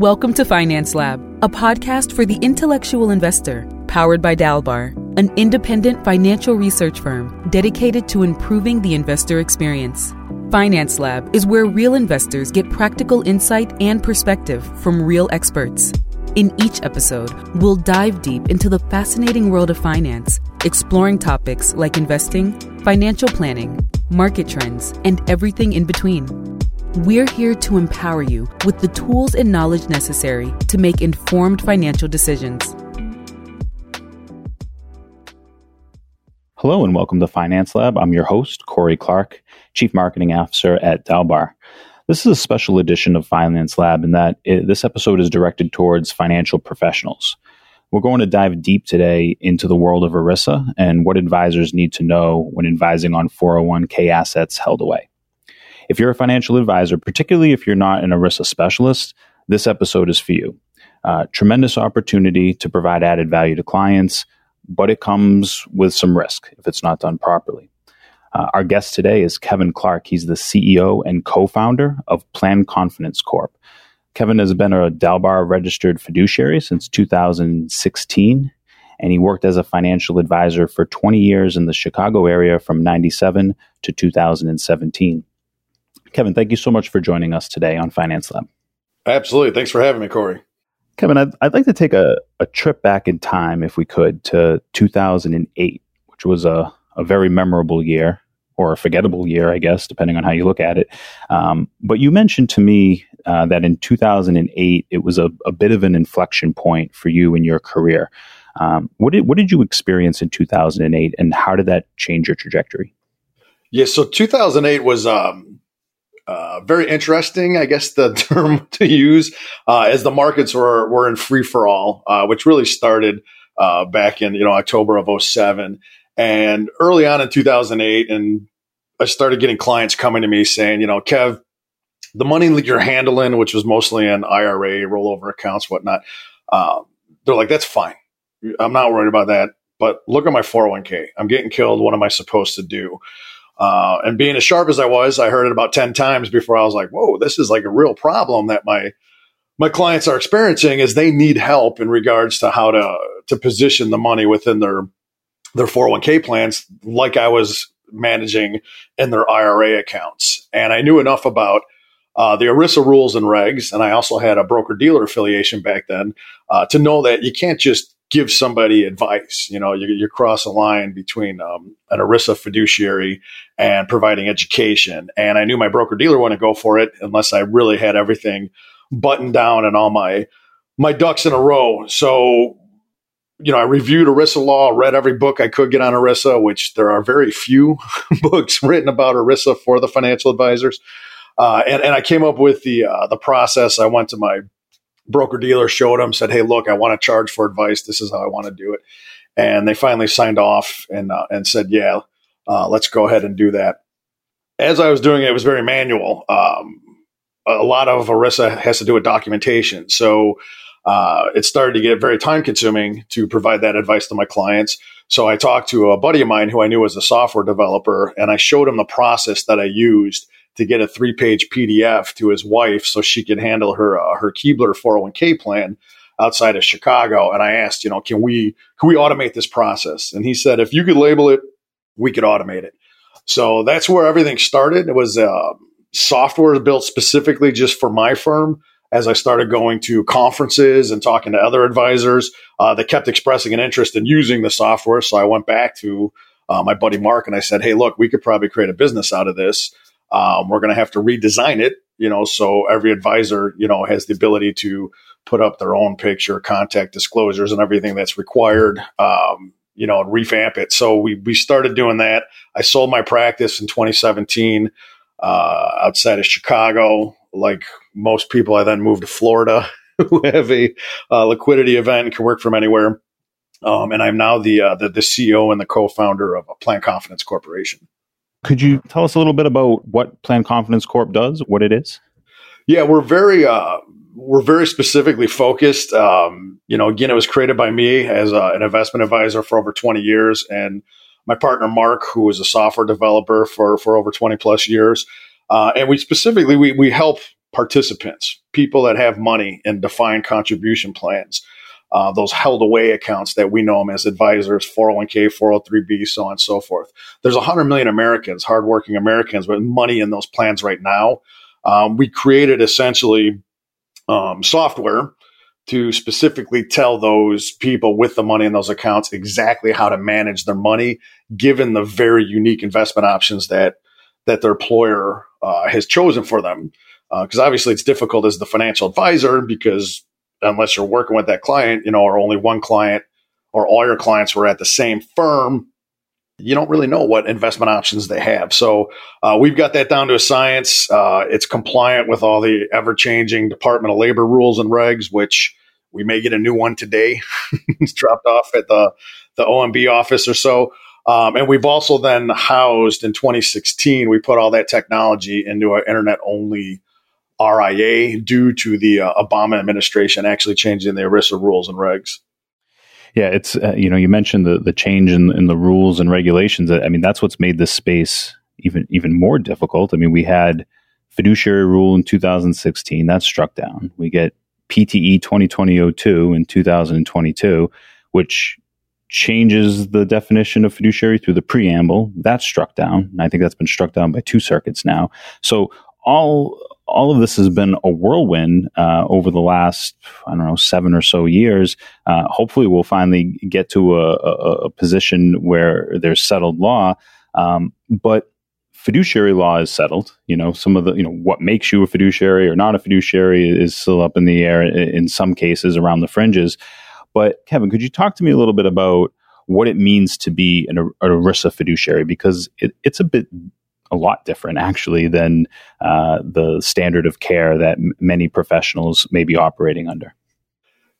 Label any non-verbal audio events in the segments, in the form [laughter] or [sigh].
Welcome to Finance Lab, a podcast for the intellectual investor, powered by Dalbar, an independent financial research firm dedicated to improving the investor experience. Finance Lab is where real investors get practical insight and perspective from real experts. In each episode, we'll dive deep into the fascinating world of finance, exploring topics like investing, financial planning, market trends, and everything in between. We're here to empower you with the tools and knowledge necessary to make informed financial decisions. Hello and welcome to Finance Lab. I'm your host, Corey Clark, Chief Marketing Officer at Dalbar. This is a special edition of Finance Lab in that it, this episode is directed towards financial professionals. We're going to dive deep today into the world of ERISA and what advisors need to know when advising on 401k assets held away. If you're a financial advisor, particularly if you're not an ERISA specialist, this episode is for you. Uh, tremendous opportunity to provide added value to clients, but it comes with some risk if it's not done properly. Uh, our guest today is Kevin Clark. He's the CEO and co founder of Plan Confidence Corp. Kevin has been a Dalbar registered fiduciary since 2016, and he worked as a financial advisor for 20 years in the Chicago area from 97 to 2017. Kevin, thank you so much for joining us today on Finance Lab. Absolutely. Thanks for having me, Corey. Kevin, I'd, I'd like to take a, a trip back in time, if we could, to 2008, which was a, a very memorable year or a forgettable year, I guess, depending on how you look at it. Um, but you mentioned to me uh, that in 2008, it was a, a, bit of an inflection point for you in your career. Um, what, did, what did you experience in 2008, and how did that change your trajectory? Yeah, so 2008 was um, uh, very interesting, I guess the [laughs] term to use, uh, as the markets were were in free for all, uh, which really started uh, back in you know October of 07. and early on in 2008, and I started getting clients coming to me saying, you know, Kev, the money that you're handling, which was mostly in IRA, rollover accounts, whatnot, uh, they're like, that's fine. I'm not worried about that. But look at my 401k. I'm getting killed. What am I supposed to do? Uh, and being as sharp as I was, I heard it about 10 times before I was like, whoa, this is like a real problem that my my clients are experiencing is they need help in regards to how to to position the money within their their 401k plans like I was managing in their IRA accounts. And I knew enough about uh, the ERISA rules and regs, and I also had a broker dealer affiliation back then uh, to know that you can't just give somebody advice. You know, you, you cross a line between um, an ERISA fiduciary and providing education. And I knew my broker dealer wouldn't go for it unless I really had everything buttoned down and all my my ducks in a row. So, you know, I reviewed ERISA law, read every book I could get on ERISA, which there are very few [laughs] books written about ERISA for the financial advisors. Uh, and, and I came up with the uh, the process. I went to my broker dealer showed him, said, "Hey, look, I want to charge for advice. This is how I want to do it." And they finally signed off and uh, and said, "Yeah, uh, let's go ahead and do that." As I was doing it, it was very manual. Um, a lot of ERISA has to do with documentation, so uh, it started to get very time consuming to provide that advice to my clients. So I talked to a buddy of mine who I knew was a software developer, and I showed him the process that I used to get a three page PDF to his wife so she could handle her uh, her Keebler 401k plan outside of Chicago. And I asked, you know, can we can we automate this process? And he said, if you could label it, we could automate it. So that's where everything started. It was uh, software built specifically just for my firm. As I started going to conferences and talking to other advisors, uh, they kept expressing an interest in using the software. So I went back to uh, my buddy Mark and I said, "Hey, look, we could probably create a business out of this." Um, we're going to have to redesign it, you know, so every advisor, you know, has the ability to put up their own picture, contact disclosures, and everything that's required, um, you know, and revamp it. So we we started doing that. I sold my practice in 2017 uh, outside of Chicago. Like most people, I then moved to Florida, [laughs] who have a uh, liquidity event and can work from anywhere. Um, and I'm now the, uh, the the CEO and the co-founder of a Plan Confidence Corporation. Could you tell us a little bit about what Plan Confidence Corp does, what it is? Yeah, we're very uh, we're very specifically focused. Um, you know, again, it was created by me as a, an investment advisor for over 20 years, and my partner Mark, who was a software developer for for over 20 plus years. Uh, and we specifically we we help participants, people that have money in defined contribution plans, uh, those held away accounts that we know them as advisors, 401k, 403b, so on and so forth. There's 100 million Americans, hardworking Americans with money in those plans right now. Um, we created essentially um, software to specifically tell those people with the money in those accounts exactly how to manage their money, given the very unique investment options that that their employer uh, has chosen for them. Because uh, obviously, it's difficult as the financial advisor because unless you're working with that client, you know, or only one client, or all your clients were at the same firm, you don't really know what investment options they have. So uh, we've got that down to a science. Uh, it's compliant with all the ever changing Department of Labor rules and regs, which we may get a new one today. [laughs] it's dropped off at the the OMB office or so. Um, and we've also then housed in 2016, we put all that technology into our internet only RIA due to the uh, Obama administration actually changing the ERISA rules and regs. Yeah, it's uh, you know you mentioned the the change in, in the rules and regulations. I mean that's what's made this space even even more difficult. I mean we had fiduciary rule in 2016 that struck down. We get PTE 2020-02 in 2022, which changes the definition of fiduciary through the preamble. That's struck down. And I think that's been struck down by two circuits now. So all all of this has been a whirlwind uh, over the last, I don't know, seven or so years. Uh, hopefully, we'll finally get to a, a, a position where there's settled law. Um, but fiduciary law is settled. You know, some of the, you know, what makes you a fiduciary or not a fiduciary is still up in the air in some cases around the fringes. But Kevin, could you talk to me a little bit about what it means to be an, an ERISA fiduciary? Because it, it's a bit a lot different actually than uh, the standard of care that m- many professionals may be operating under.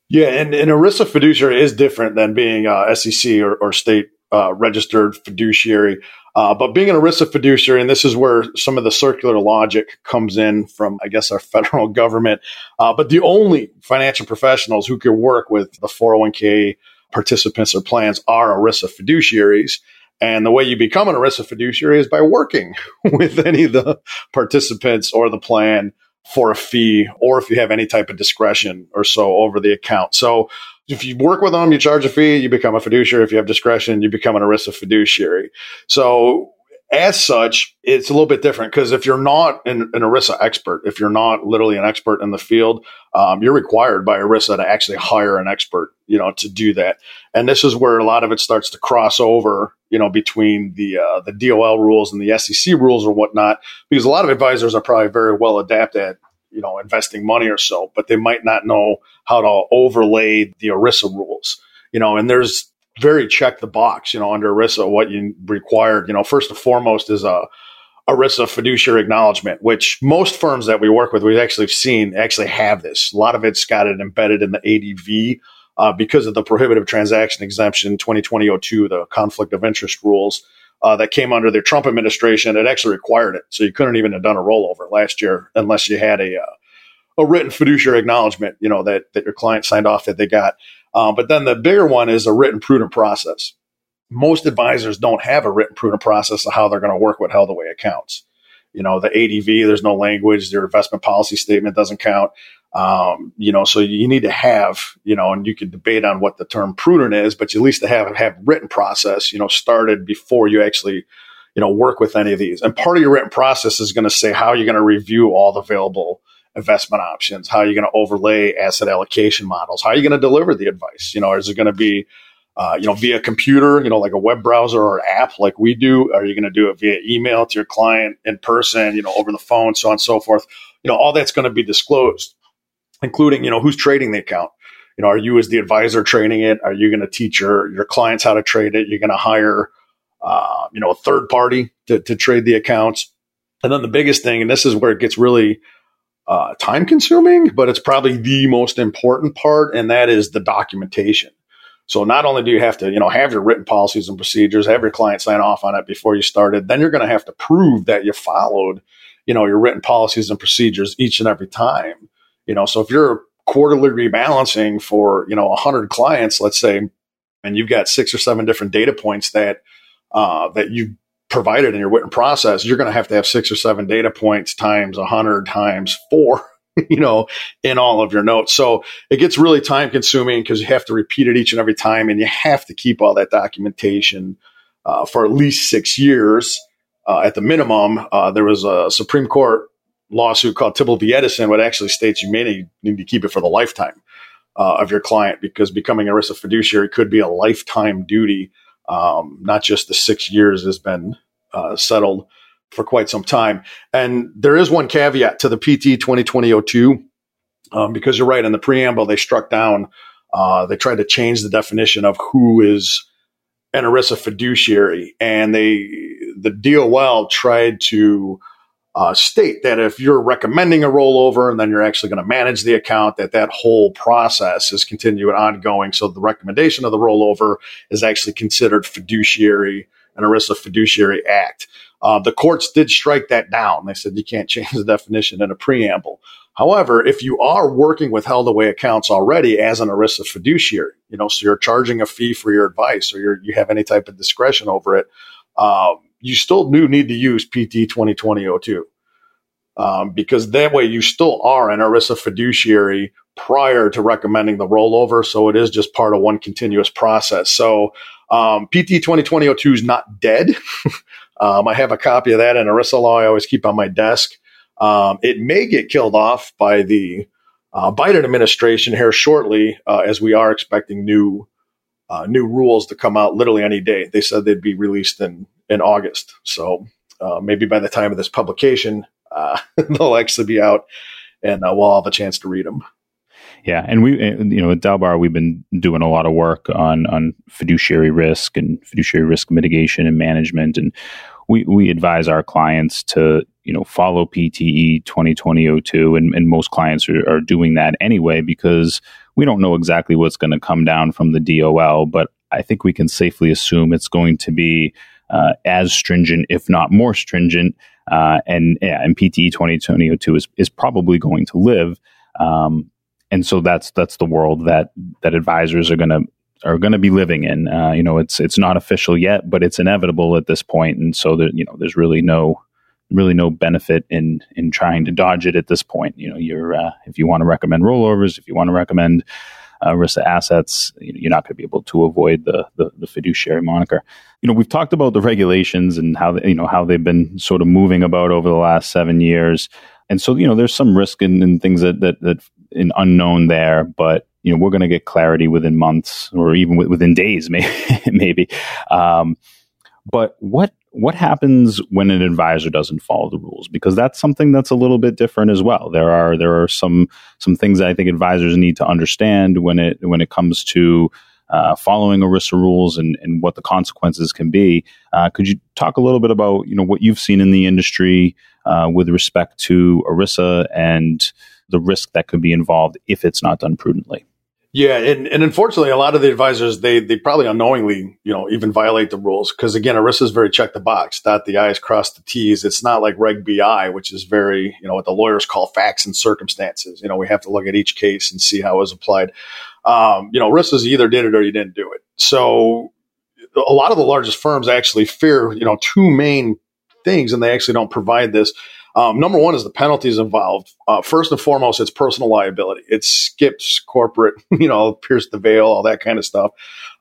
Yeah, and, and ERISA fiduciary is different than being uh, SEC or, or state uh, registered fiduciary. Uh, but being an ERISA fiduciary, and this is where some of the circular logic comes in from, I guess, our [laughs] federal government. Uh, but the only financial professionals who can work with the 401k participants or plans are ERISA fiduciaries. And the way you become an ERISA fiduciary is by working [laughs] with any of the participants or the plan for a fee, or if you have any type of discretion or so over the account. So if you work with them, you charge a fee, you become a fiduciary. If you have discretion, you become an ERISA fiduciary. So as such, it's a little bit different because if you're not an, an, ERISA expert, if you're not literally an expert in the field, um, you're required by ERISA to actually hire an expert, you know, to do that. And this is where a lot of it starts to cross over, you know, between the uh, the DOL rules and the SEC rules or whatnot, because a lot of advisors are probably very well adapted you know, investing money or so, but they might not know how to overlay the ERISA rules, you know, and there's very check the box, you know, under ERISA, what you required, you know, first and foremost is a ERISA fiduciary acknowledgement, which most firms that we work with, we've actually seen actually have this. A lot of it's got it embedded in the ADV uh, because of the prohibitive transaction exemption 2020-02, the conflict of interest rules uh, that came under the Trump administration. It actually required it. So you couldn't even have done a rollover last year unless you had a, uh, a written fiduciary acknowledgement, you know, that, that your client signed off that they got. Um, but then the bigger one is a written prudent process. Most advisors don't have a written prudent process of how they're going to work with held away accounts. You know, the ADV, there's no language. Their investment policy statement doesn't count. Um, you know, so you need to have, you know, and you can debate on what the term prudent is, but you at least to have have written process, you know, started before you actually, you know, work with any of these. And part of your written process is going to say how you're going to review all the available investment options? How are you going to overlay asset allocation models? How are you going to deliver the advice? You know, is it going to be, uh, you know, via computer, you know, like a web browser or app like we do? Are you going to do it via email to your client in person, you know, over the phone, so on and so forth? You know, all that's going to be disclosed, including, you know, who's trading the account. You know, are you as the advisor trading it? Are you going to teach your, your clients how to trade it? You're going to hire, uh, you know, a third party to, to trade the accounts. And then the biggest thing, and this is where it gets really uh, time consuming, but it's probably the most important part, and that is the documentation. So not only do you have to, you know, have your written policies and procedures, have your client sign off on it before you started, then you're going to have to prove that you followed, you know, your written policies and procedures each and every time. You know, so if you're quarterly rebalancing for, you know, 100 clients, let's say, and you've got six or seven different data points that uh, that you provided in your written process, you're going to have to have six or seven data points times a 100 times four [laughs] you know, in all of your notes. So it gets really time consuming because you have to repeat it each and every time and you have to keep all that documentation uh, for at least six years uh, at the minimum. Uh, there was a Supreme Court lawsuit called Tibble v. Edison, which actually states you may need to keep it for the lifetime uh, of your client because becoming a risk of fiduciary could be a lifetime duty, um, not just the six years has been uh, settled for quite some time. And there is one caveat to the PT 2020-02, um, because you're right. In the preamble, they struck down, uh, they tried to change the definition of who is an ERISA fiduciary. And they, the DOL tried to uh, state that if you're recommending a rollover and then you're actually going to manage the account, that that whole process is continuing ongoing. So the recommendation of the rollover is actually considered fiduciary, an ERISA fiduciary act. Uh, the courts did strike that down. They said you can't [laughs] change the definition in a preamble. However, if you are working with held away accounts already as an ERISA fiduciary, you know, so you're charging a fee for your advice or you have any type of discretion over it, um, you still do need to use PT 2020-02. Um, because that way you still are an ERISA fiduciary prior to recommending the rollover. So it is just part of one continuous process. So um, PT 2020-02 is not dead. [laughs] Um, I have a copy of that in ERISA law I always keep on my desk. Um, it may get killed off by the uh, Biden administration here shortly, uh, as we are expecting new uh, new rules to come out literally any day. They said they'd be released in in August, so uh, maybe by the time of this publication, uh, [laughs] they'll actually be out, and uh, we'll have a chance to read them. Yeah, and we, you know, at Dalbar, we've been doing a lot of work on on fiduciary risk and fiduciary risk mitigation and management, and we we advise our clients to you know follow PTE 2020-02, and, and most clients are, are doing that anyway because we don't know exactly what's going to come down from the DOL, but I think we can safely assume it's going to be uh, as stringent, if not more stringent. Uh, and yeah, and PTE 2020-02 is is probably going to live. Um, and so that's that's the world that that advisors are going to are going to be living in. Uh, you know, it's it's not official yet, but it's inevitable at this point. point, and so that you know, there's really no really no benefit in in trying to dodge it at this point. You know, you're uh, if you want to recommend rollovers, if you want to recommend uh, ERISA assets, you're not going to be able to avoid the, the, the fiduciary moniker. You know, we've talked about the regulations and how they, you know how they've been sort of moving about over the last seven years, and so you know there's some risk in, in things that that that an unknown there, but you know we're going to get clarity within months or even within days, [laughs] maybe. maybe. Um, but what what happens when an advisor doesn't follow the rules? Because that's something that's a little bit different as well. There are there are some some things that I think advisors need to understand when it when it comes to uh, following ERISA rules and, and what the consequences can be. Uh, could you talk a little bit about you know what you've seen in the industry uh, with respect to ERISA and the risk that could be involved if it's not done prudently. Yeah, and, and unfortunately, a lot of the advisors they they probably unknowingly you know even violate the rules because again, ERISA is very check the box, dot the i's, cross the t's. It's not like Reg BI, which is very you know what the lawyers call facts and circumstances. You know, we have to look at each case and see how it was applied. Um, you know, ERISA's either did it or you didn't do it. So a lot of the largest firms actually fear you know two main things, and they actually don't provide this. Um, number one is the penalties involved. Uh, first and foremost, it's personal liability. It skips corporate, [laughs] you know, pierce the veil, all that kind of stuff.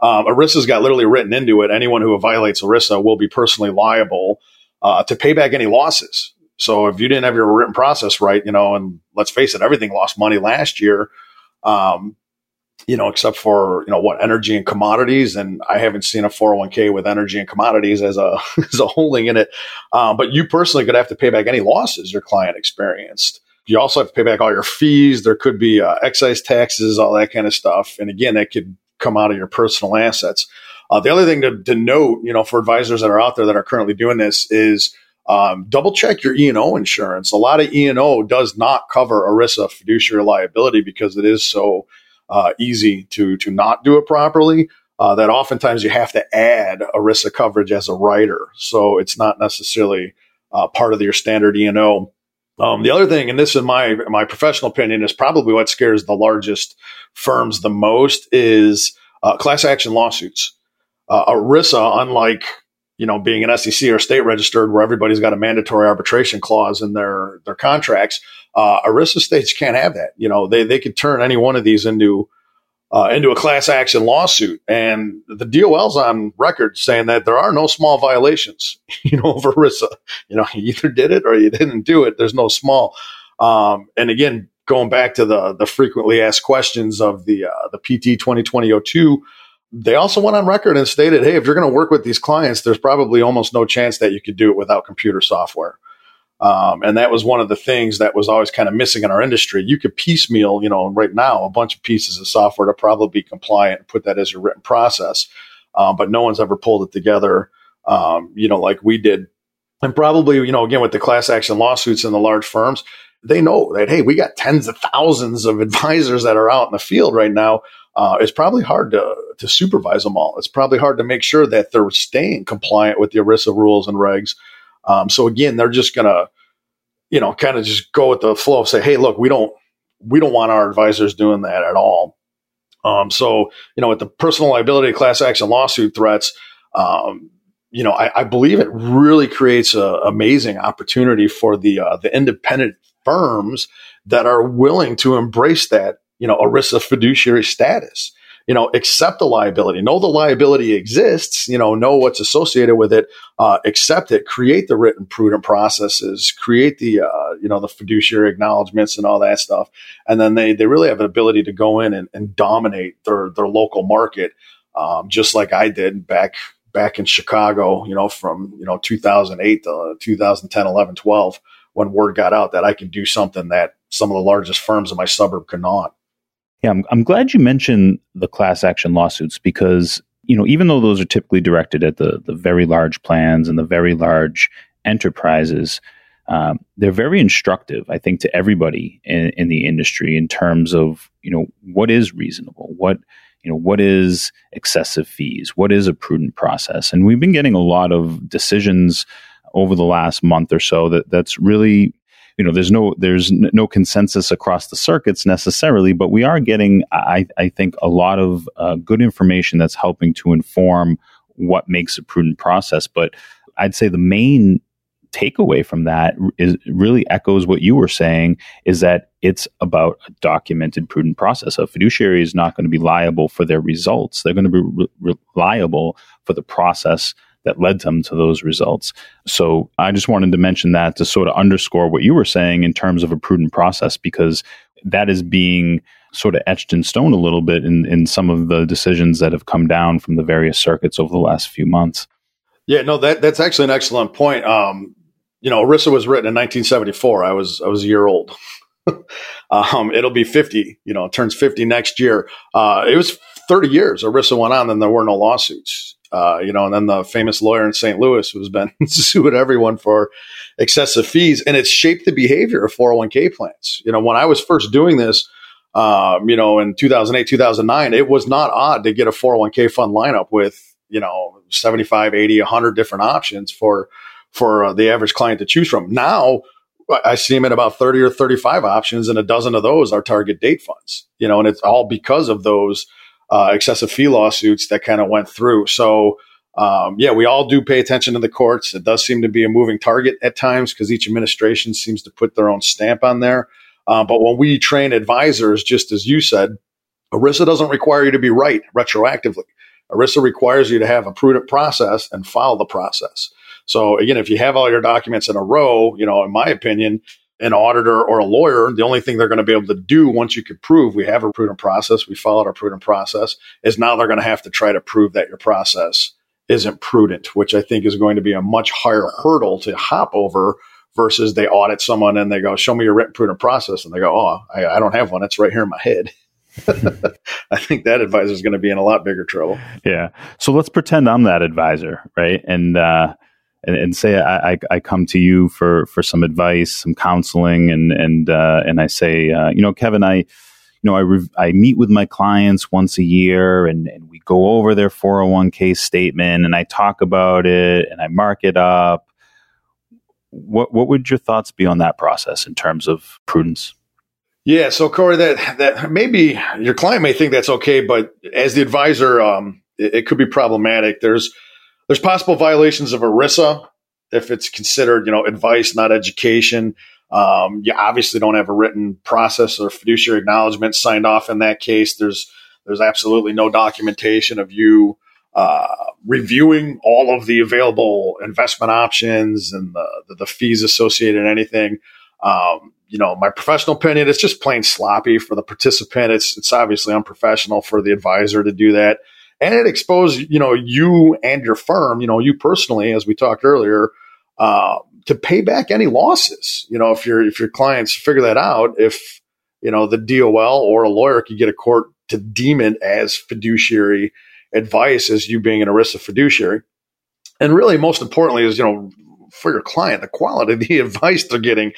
Um, ERISA's got literally written into it. Anyone who violates ERISA will be personally liable uh, to pay back any losses. So if you didn't have your written process right, you know, and let's face it, everything lost money last year. Um, you know, except for, you know, what energy and commodities. And I haven't seen a 401k with energy and commodities as a, [laughs] as a holding in it. Um, but you personally could have to pay back any losses your client experienced. You also have to pay back all your fees. There could be uh, excise taxes, all that kind of stuff. And again, that could come out of your personal assets. Uh, the other thing to, to, note, you know, for advisors that are out there that are currently doing this is um, double check your E&O insurance. A lot of E&O does not cover ERISA fiduciary liability because it is so uh, easy to to not do it properly. Uh, that oftentimes you have to add ERISA coverage as a rider, so it's not necessarily uh, part of your standard E&O. Um, the other thing, and this is my my professional opinion, is probably what scares the largest firms the most is uh, class action lawsuits. Uh, ERISA, unlike you know, being an SEC or state registered where everybody's got a mandatory arbitration clause in their their contracts. Uh, ERISA states can't have that. You know, they they could turn any one of these into uh, into a class action lawsuit, and the DOL's on record saying that there are no small violations. [laughs] You know, of ERISA. You know, you either did it or you didn't do it. There's no small. Um, and again, going back to the the frequently asked questions of the uh, the PT 2020-02 they also went on record and stated, hey, if you're going to work with these clients, there's probably almost no chance that you could do it without computer software. Um, and that was one of the things that was always kind of missing in our industry. You could piecemeal, you know, right now, a bunch of pieces of software to probably be compliant and put that as your written process. Um, but no one's ever pulled it together, um, you know, like we did. And probably, you know, again, with the class action lawsuits and the large firms, they know that, hey, we got tens of thousands of advisors that are out in the field right now uh, it's probably hard to, to supervise them all. It's probably hard to make sure that they're staying compliant with the ERISA rules and regs. Um, so again, they're just gonna, you know, kind of just go with the flow. Say, hey, look, we don't we don't want our advisors doing that at all. Um, so you know, with the personal liability class action lawsuit threats, um, you know, I, I, believe it really creates an amazing opportunity for the uh, the independent firms that are willing to embrace that you know, ERISA fiduciary status. You know, accept the liability, know the liability exists, you know, know what's associated with it, uh, accept it, create the written prudent processes, create the, uh, you know, the fiduciary acknowledgments and all that stuff. And then they, they really have an ability to go in and, and dominate their, their local market, um, just like I did back, back in Chicago, you know, from, you know, 2008 to 2010, 11, 12, when word got out that I could do something that some of the largest firms in my suburb could not. Yeah, I'm, I'm glad you mentioned the class action lawsuits because, you know, even though those are typically directed at the, the very large plans and the very large enterprises, um, they're very instructive, I think, to everybody in, in the industry in terms of, you know, what is reasonable, what, you know, what is excessive fees, what is a prudent process. And we've been getting a lot of decisions over the last month or so that that's really you know there's no there's no consensus across the circuits necessarily but we are getting i i think a lot of uh, good information that's helping to inform what makes a prudent process. But i'd say the main takeaway from that is really echoes what you were saying is that it's about a documented prudent process. A fiduciary is not going to be liable for their results. They're going to be re- liable for the process that led them to those results. So I just wanted to mention that to sort of underscore what you were saying in terms of a prudent process, because that is being sort of etched in stone a little bit in, in some of the decisions that have come down from the various circuits over the last few months. Yeah, no, that that's actually an excellent point. Um, you know, ERISA was written in 1974. I was I was a year old. [laughs] um, it'll be 50. You know, turns 50 next year. Uh, it was 30 years. ERISA went on, and there were no lawsuits. Uh, you know, and then the famous lawyer in St. Louis who's been [laughs] suing everyone for excessive fees, and it's shaped the behavior of 401k plans. You know, when I was first doing this, um, you know, in 2008, 2009, it was not odd to get a 401k fund lineup with, you know, 75, 80, 100 different options for, for uh, the average client to choose from. Now, I see them at about 30 or 35 options, and a dozen of those are target date funds, you know, and it's all because of those uh, excessive fee lawsuits that kind of went through. So, um, yeah, we all do pay attention to the courts. It does seem to be a moving target at times because each administration seems to put their own stamp on there. Uh, but when we train advisors, just as you said, ERISA doesn't require you to be right retroactively. ERISA requires you to have a prudent process and follow the process. So again, if you have all your documents in a row, you know, in my opinion, an auditor or a lawyer, the only thing they're going to be able to do once you could prove we have a prudent process, we followed our prudent process, is now they're going to have to try to prove that your process isn't prudent, which I think is going to be a much higher hurdle to hop over versus they audit someone and they go, show me your written prudent process. And they go, oh, I, I don't have one. It's right here in my head. [laughs] I think that advisor is going to be in a lot bigger trouble. Yeah. So let's pretend I'm that advisor, right? And, uh, and, and say I, I, I, come to you for, for some advice, some counseling, and and uh, and I say, uh, you know, Kevin, I, you know, I I meet with my clients once a year, and, and we go over their four hundred one k statement, and I talk about it, and I mark it up. What what would your thoughts be on that process in terms of prudence? Yeah, so Corey, that that maybe your client may think that's okay, but as the advisor, um, it, it could be problematic. There's there's possible violations of ERISA if it's considered, you know, advice, not education. Um, you obviously don't have a written process or fiduciary acknowledgement signed off in that case. There's there's absolutely no documentation of you uh, reviewing all of the available investment options and the, the, the fees associated and anything. Um, you know, my professional opinion, it's just plain sloppy for the participant. It's it's obviously unprofessional for the advisor to do that, and it exposes you know you and your firm, you know, you personally, as we talked earlier, uh, to pay back any losses. You know, if your if your clients figure that out, if you know the DOL or a lawyer could get a court to deem it as fiduciary advice as you being an ERISA fiduciary, and really most importantly is you know for your client the quality of the [laughs] advice they're getting.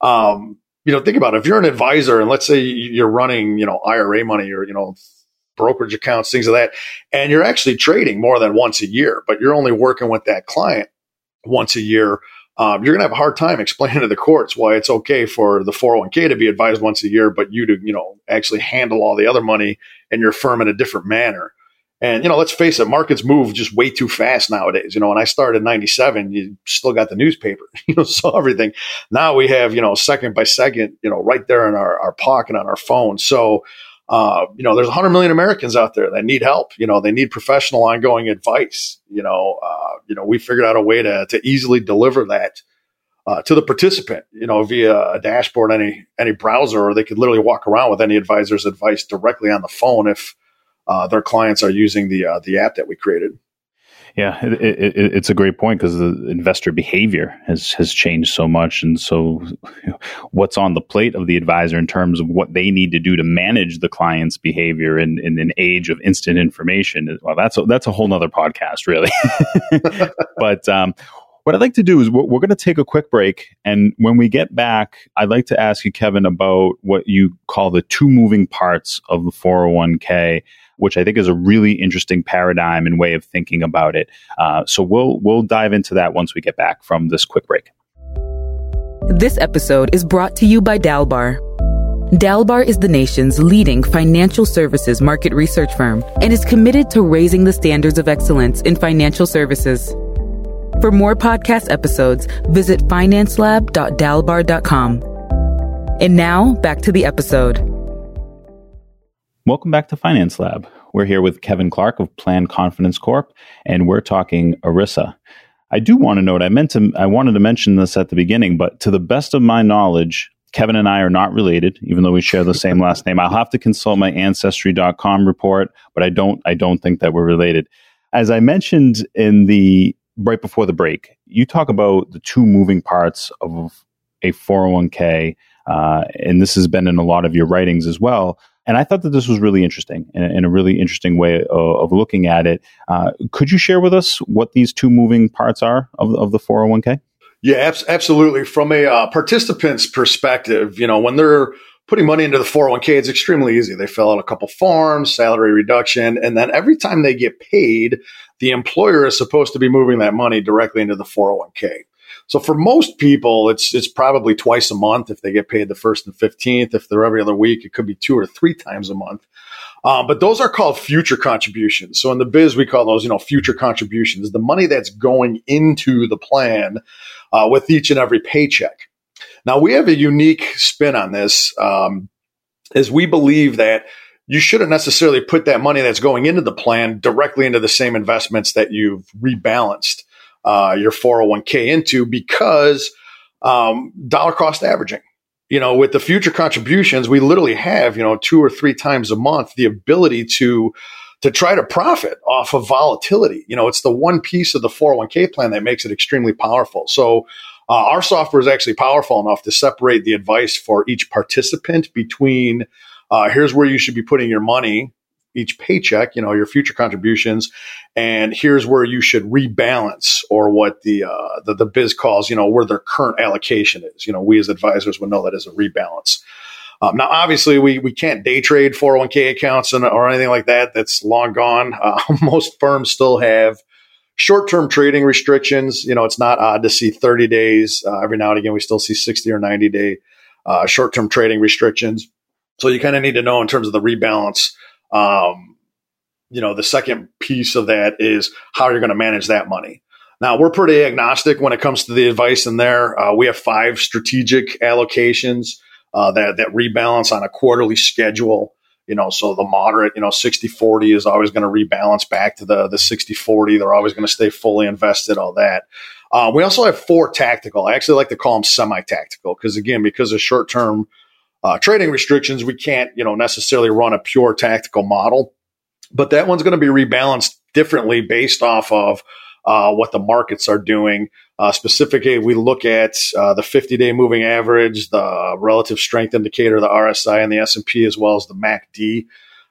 Um, you know, think about it. If you're an advisor and let's say you're running, you know, IRA money or, you know, brokerage accounts, things of that, and you're actually trading more than once a year, but you're only working with that client once a year, um, you're going to have a hard time explaining to the courts why it's okay for the 401k to be advised once a year, but you to, you know, actually handle all the other money in your firm in a different manner. And, you know, let's face it, markets move just way too fast nowadays. You know, when I started in 97, you still got the newspaper, [laughs] you know, saw everything. Now we have, you know, second by second, you know, right there in our, our pocket on our phone. So, uh, you know, there's 100 million Americans out there that need help. You know, they need professional ongoing advice. You know, uh, you know, we figured out a way to to easily deliver that uh, to the participant. You know, via a dashboard, any any browser, or they could literally walk around with any advisor's advice directly on the phone if uh, their clients are using the uh, the app that we created. Yeah, it, it, it's a great point because the investor behavior has has changed so much, and so [laughs] what's on the plate of the advisor in terms of what they need to do to manage the client's behavior in, in an age of instant information. Well, that's a, that's a whole nother podcast, really. [laughs] but um, what I'd like to do is we're, we're going to take a quick break, and when we get back, I'd like to ask you, Kevin, about what you call the two moving parts of the 401k which I think is a really interesting paradigm and way of thinking about it. Uh, so we'll we'll dive into that once we get back from this quick break. This episode is brought to you by Dalbar. Dalbar is the nation's leading financial services market research firm and is committed to raising the standards of excellence in financial services. For more podcast episodes, visit financelab.dalbar.com. And now, back to the episode. Welcome back to Finance Lab. We're here with Kevin Clark of Plan Confidence Corp, and we're talking ERISA. I do want to note, I meant to, I wanted to mention this at the beginning, but to the best of my knowledge, Kevin and I are not related, even though we share the same [laughs] last name. I'll have to consult my ancestry.com report, but I don't, I don't think that we're related. As I mentioned in the right before the break, you talk about the two moving parts of a 401k, uh, and this has been in a lot of your writings as well. And I thought that this was really interesting and, a really interesting way of, of looking at it. Uh, could you share with us what these two moving parts are of, of the 401k? Yeah, absolutely. From a uh, participant's perspective, you know, when they're putting money into the 401k, it's extremely easy. They fill out a couple forms, salary reduction, and then every time they get paid, the employer is supposed to be moving that money directly into the 401k. So for most people, it's it's probably twice a month if they get paid the first and fifteenth. If they're every other week, it could be two or three times a month. Um, but those are called future contributions. So in the biz, we call those, you know, future contributions, the money that's going into the plan uh, with each and every paycheck. Now we have a unique spin on this, um, as we believe that you shouldn't necessarily put that money that's going into the plan directly into the same investments that you've rebalanced uh, your 401k into because um, dollar cost averaging. You know, with the future contributions, we literally have you know two or three times a month the ability to to try to profit off of volatility. You know, it's the one piece of the 401k plan that makes it extremely powerful. So. Uh, our software is actually powerful enough to separate the advice for each participant between uh, here's where you should be putting your money each paycheck, you know, your future contributions, and here's where you should rebalance, or what the uh, the, the biz calls, you know, where their current allocation is. You know, we as advisors would know that as a rebalance. Um, now, obviously, we we can't day trade 401k accounts and, or anything like that. That's long gone. [laughs] Uh, most firms still have short term trading restrictions. You know, it's not odd to see 30 days. Uh, every now and again, we still see 60 or 90 day uh, short term trading restrictions. So you kind of need to know in terms of the rebalance um, you know, the second piece of that is how you're going to manage that money. Now we're pretty agnostic when it comes to the advice in there. Uh, we have five strategic allocations uh, that that rebalance on a quarterly schedule. You know, so the moderate, you know, 60 40 is always going to rebalance back to the, the 60 40. They're always going to stay fully invested, all that. Uh, we also have four tactical. I actually like to call them semi tactical because, again, because of short term uh, trading restrictions, we can't, you know, necessarily run a pure tactical model. But that one's going to be rebalanced differently based off of uh, what the markets are doing. Uh, specifically, we look at uh, the 50-day moving average, the relative strength indicator, the RSI, and the S&P, as well as the MACD,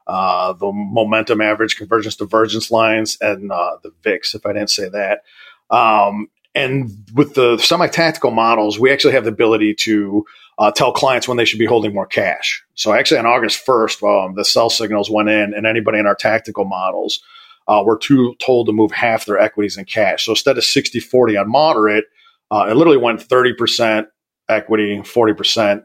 uh, the momentum average, convergence divergence lines, and uh, the VIX. If I didn't say that. Um, and with the semi-tactical models, we actually have the ability to uh, tell clients when they should be holding more cash. So actually, on August 1st, um, the sell signals went in, and anybody in our tactical models uh, were too, told to move half their equities in cash. So instead of 60 40 on moderate, uh, it literally went 30% equity, 40%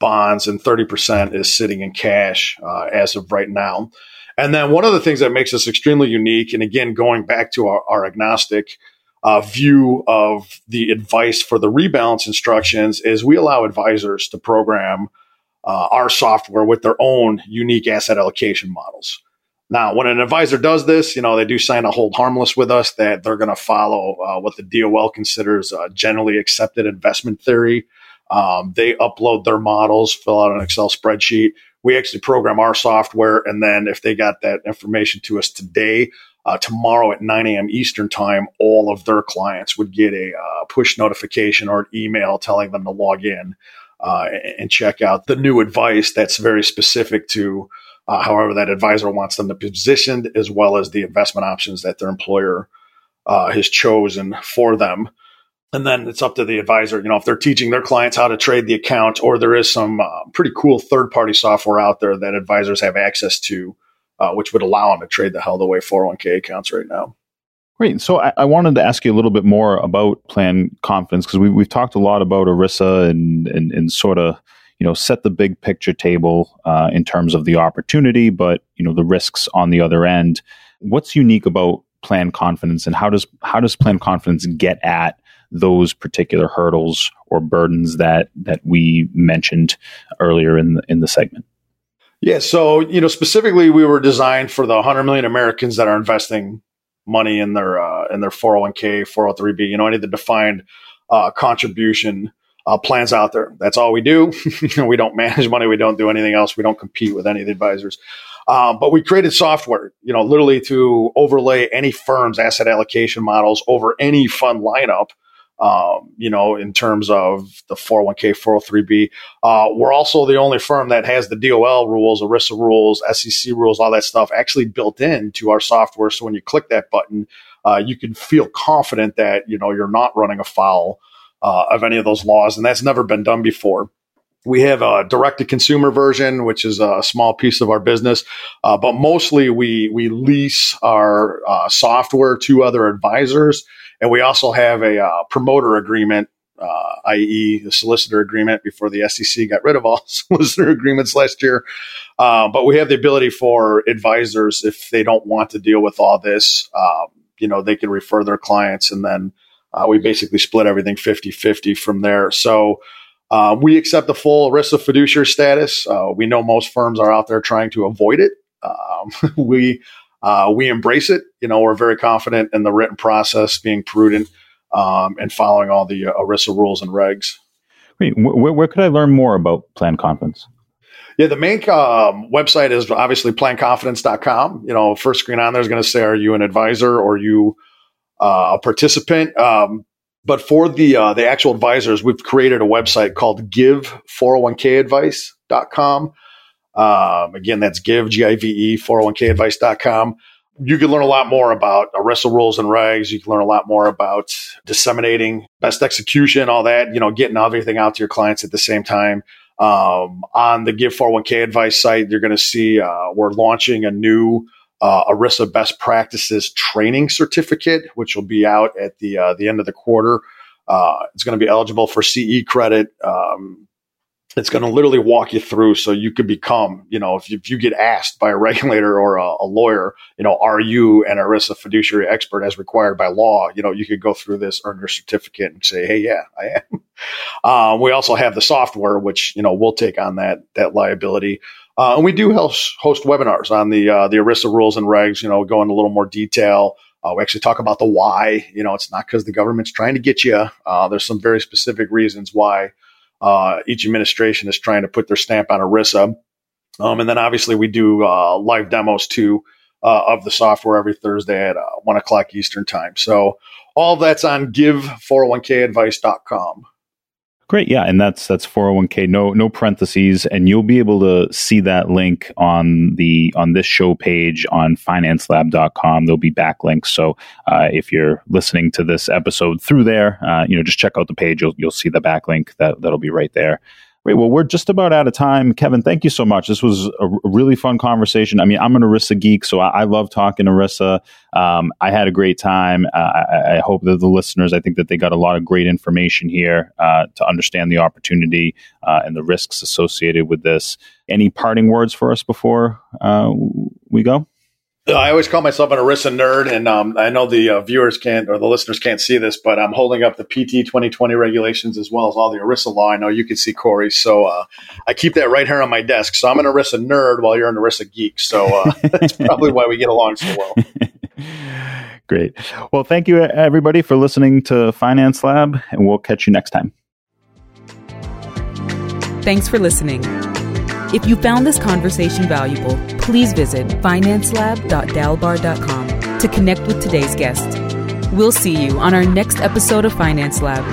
bonds, and 30% is sitting in cash uh, as of right now. And then one of the things that makes us extremely unique, and again, going back to our, our agnostic uh, view of the advice for the rebalance instructions, is we allow advisors to program uh, our software with their own unique asset allocation models. Now, when an advisor does this, you know, they do sign a hold harmless with us that they're going to follow uh, what the DOL considers generally accepted investment theory. Um, they upload their models, fill out an Excel spreadsheet. We actually program our software. And then if they got that information to us today, uh, tomorrow at 9 a.m. Eastern time, all of their clients would get a uh, push notification or an email telling them to log in uh, and check out the new advice that's very specific to uh, however that advisor wants them to be positioned, as well as the investment options that their employer uh, has chosen for them. And then it's up to the advisor, you know, if they're teaching their clients how to trade the account, or there is some uh, pretty cool third party software out there that advisors have access to, uh, which would allow them to trade the held away 401k accounts right now. Great. So I, I, wanted to ask you a little bit more about plan confidence because we, we've talked a lot about ERISA and, and, and sort of you know set the big picture table uh, in terms of the opportunity, but you know the risks on the other end. What's unique about plan confidence, and how does how does plan confidence get at those particular hurdles or burdens that that we mentioned earlier in the, in the segment? Yeah, so you know specifically, we were designed for the 100 million Americans that are investing money in their uh, in their 401k, 403b. You know, any of the defined uh, contribution uh, plans out there. That's all we do. [laughs] we don't manage money. We don't do anything else. We don't compete with any of the advisors. Um, but we created software, you know, literally to overlay any firm's asset allocation models over any fund lineup. Um, you know, in terms of the 401k, 403b. Uh, we're also the only firm that has the DOL rules, ERISA rules, SEC rules, all that stuff actually built into our software. So when you click that button, uh, you can feel confident that, you know, you're not running afoul uh, of any of those laws, and that's never been done before. We have a direct to consumer version, which is a small piece of our business, uh, but mostly we we lease our uh, software to other advisors, and we also have a uh, promoter agreement, uh, i.e., the solicitor agreement. Before the SEC got rid of all [laughs] solicitor agreements last year, uh, but we have the ability for advisors if they don't want to deal with all this, um, you know, they can refer their clients, and then uh, we basically split everything 50 50 from there. So uh, we accept the full ERISA fiduciary status. Uh, we know most firms are out there trying to avoid it. Um, [laughs] we uh, we embrace it. You know, we're very confident in the written process, being prudent, um, and following all the uh, ERISA rules and regs. Wait, where, where, could I learn more about Plan Confidence? Yeah, the main um, website is obviously planconfidence.com. You know, first screen on there is going to say, are you an advisor or you uh, a participant. Um, but for the uh, the actual advisors, we've created a website called give401kadvice.com. Um, again, that's give, G-I-V-E, 401kadvice.com. You can learn a lot more about ERISA rules and regs. You can learn a lot more about disseminating best execution, all that, you know, getting everything out to your clients at the same time. Um, on the Give 401k advice site, you're going to see uh, we're launching a new uh, ERISA best practices training certificate, which will be out at the uh, the end of the quarter. Uh, it's going to be eligible for CE credit. Um, it's going to literally walk you through so you could become, you know, if you, if you get asked by a [laughs] regulator or a, a, lawyer, you know, are you an ERISA fiduciary expert as required by law? You know, you could go through this, earn your certificate and say, hey, yeah, I am. Um, [laughs] we also have the software, which, you know, we'll take on that, that liability. Uh, and we do host, host webinars on the, uh, the ERISA rules and regs, you know, go into a little more detail. Uh, we actually talk about the why. You know, it's not because the government's trying to get you. Uh, there's some very specific reasons why uh, each administration is trying to put their stamp on ERISA. Um, and then obviously we do uh, live demos too uh, of the software every Thursday at uh, one o'clock Eastern time. So all that's on give401kadvice.com. Great, yeah, and that's that's 401k, no no parentheses, and you'll be able to see that link on the on this show page on financelab.com. There'll be backlinks, so uh, if you're listening to this episode through there, uh, you know, just check out the page. You'll you'll see the backlink that that'll be right there. Great. Well, we're just about out of time. Kevin, thank you so much. This was a really fun conversation. I mean, I'm an ERISA geek, so I, I love talking ERISA. Um, I had a great time. Uh, I, I, hope that the listeners, I think that they got a lot of great information here uh, to understand the opportunity uh, and the risks associated with this. Any parting words for us before uh, we go? I always call myself an ERISA nerd, and um, I know the uh, viewers can't or the listeners can't see this, but I'm holding up the PT 2020 regulations as well as all the ERISA law. I know you can see Corey, so uh, I keep that right here on my desk. So I'm an ERISA nerd while you're an ERISA geek. So uh, [laughs] that's probably why we get along so well. [laughs] Great. Well, thank you everybody for listening to Finance Lab, and we'll catch you next time. Thanks for listening. If you found this conversation valuable, please visit financelab.dalbar.com to connect with today's guest. We'll see you on our next episode of Finance Lab.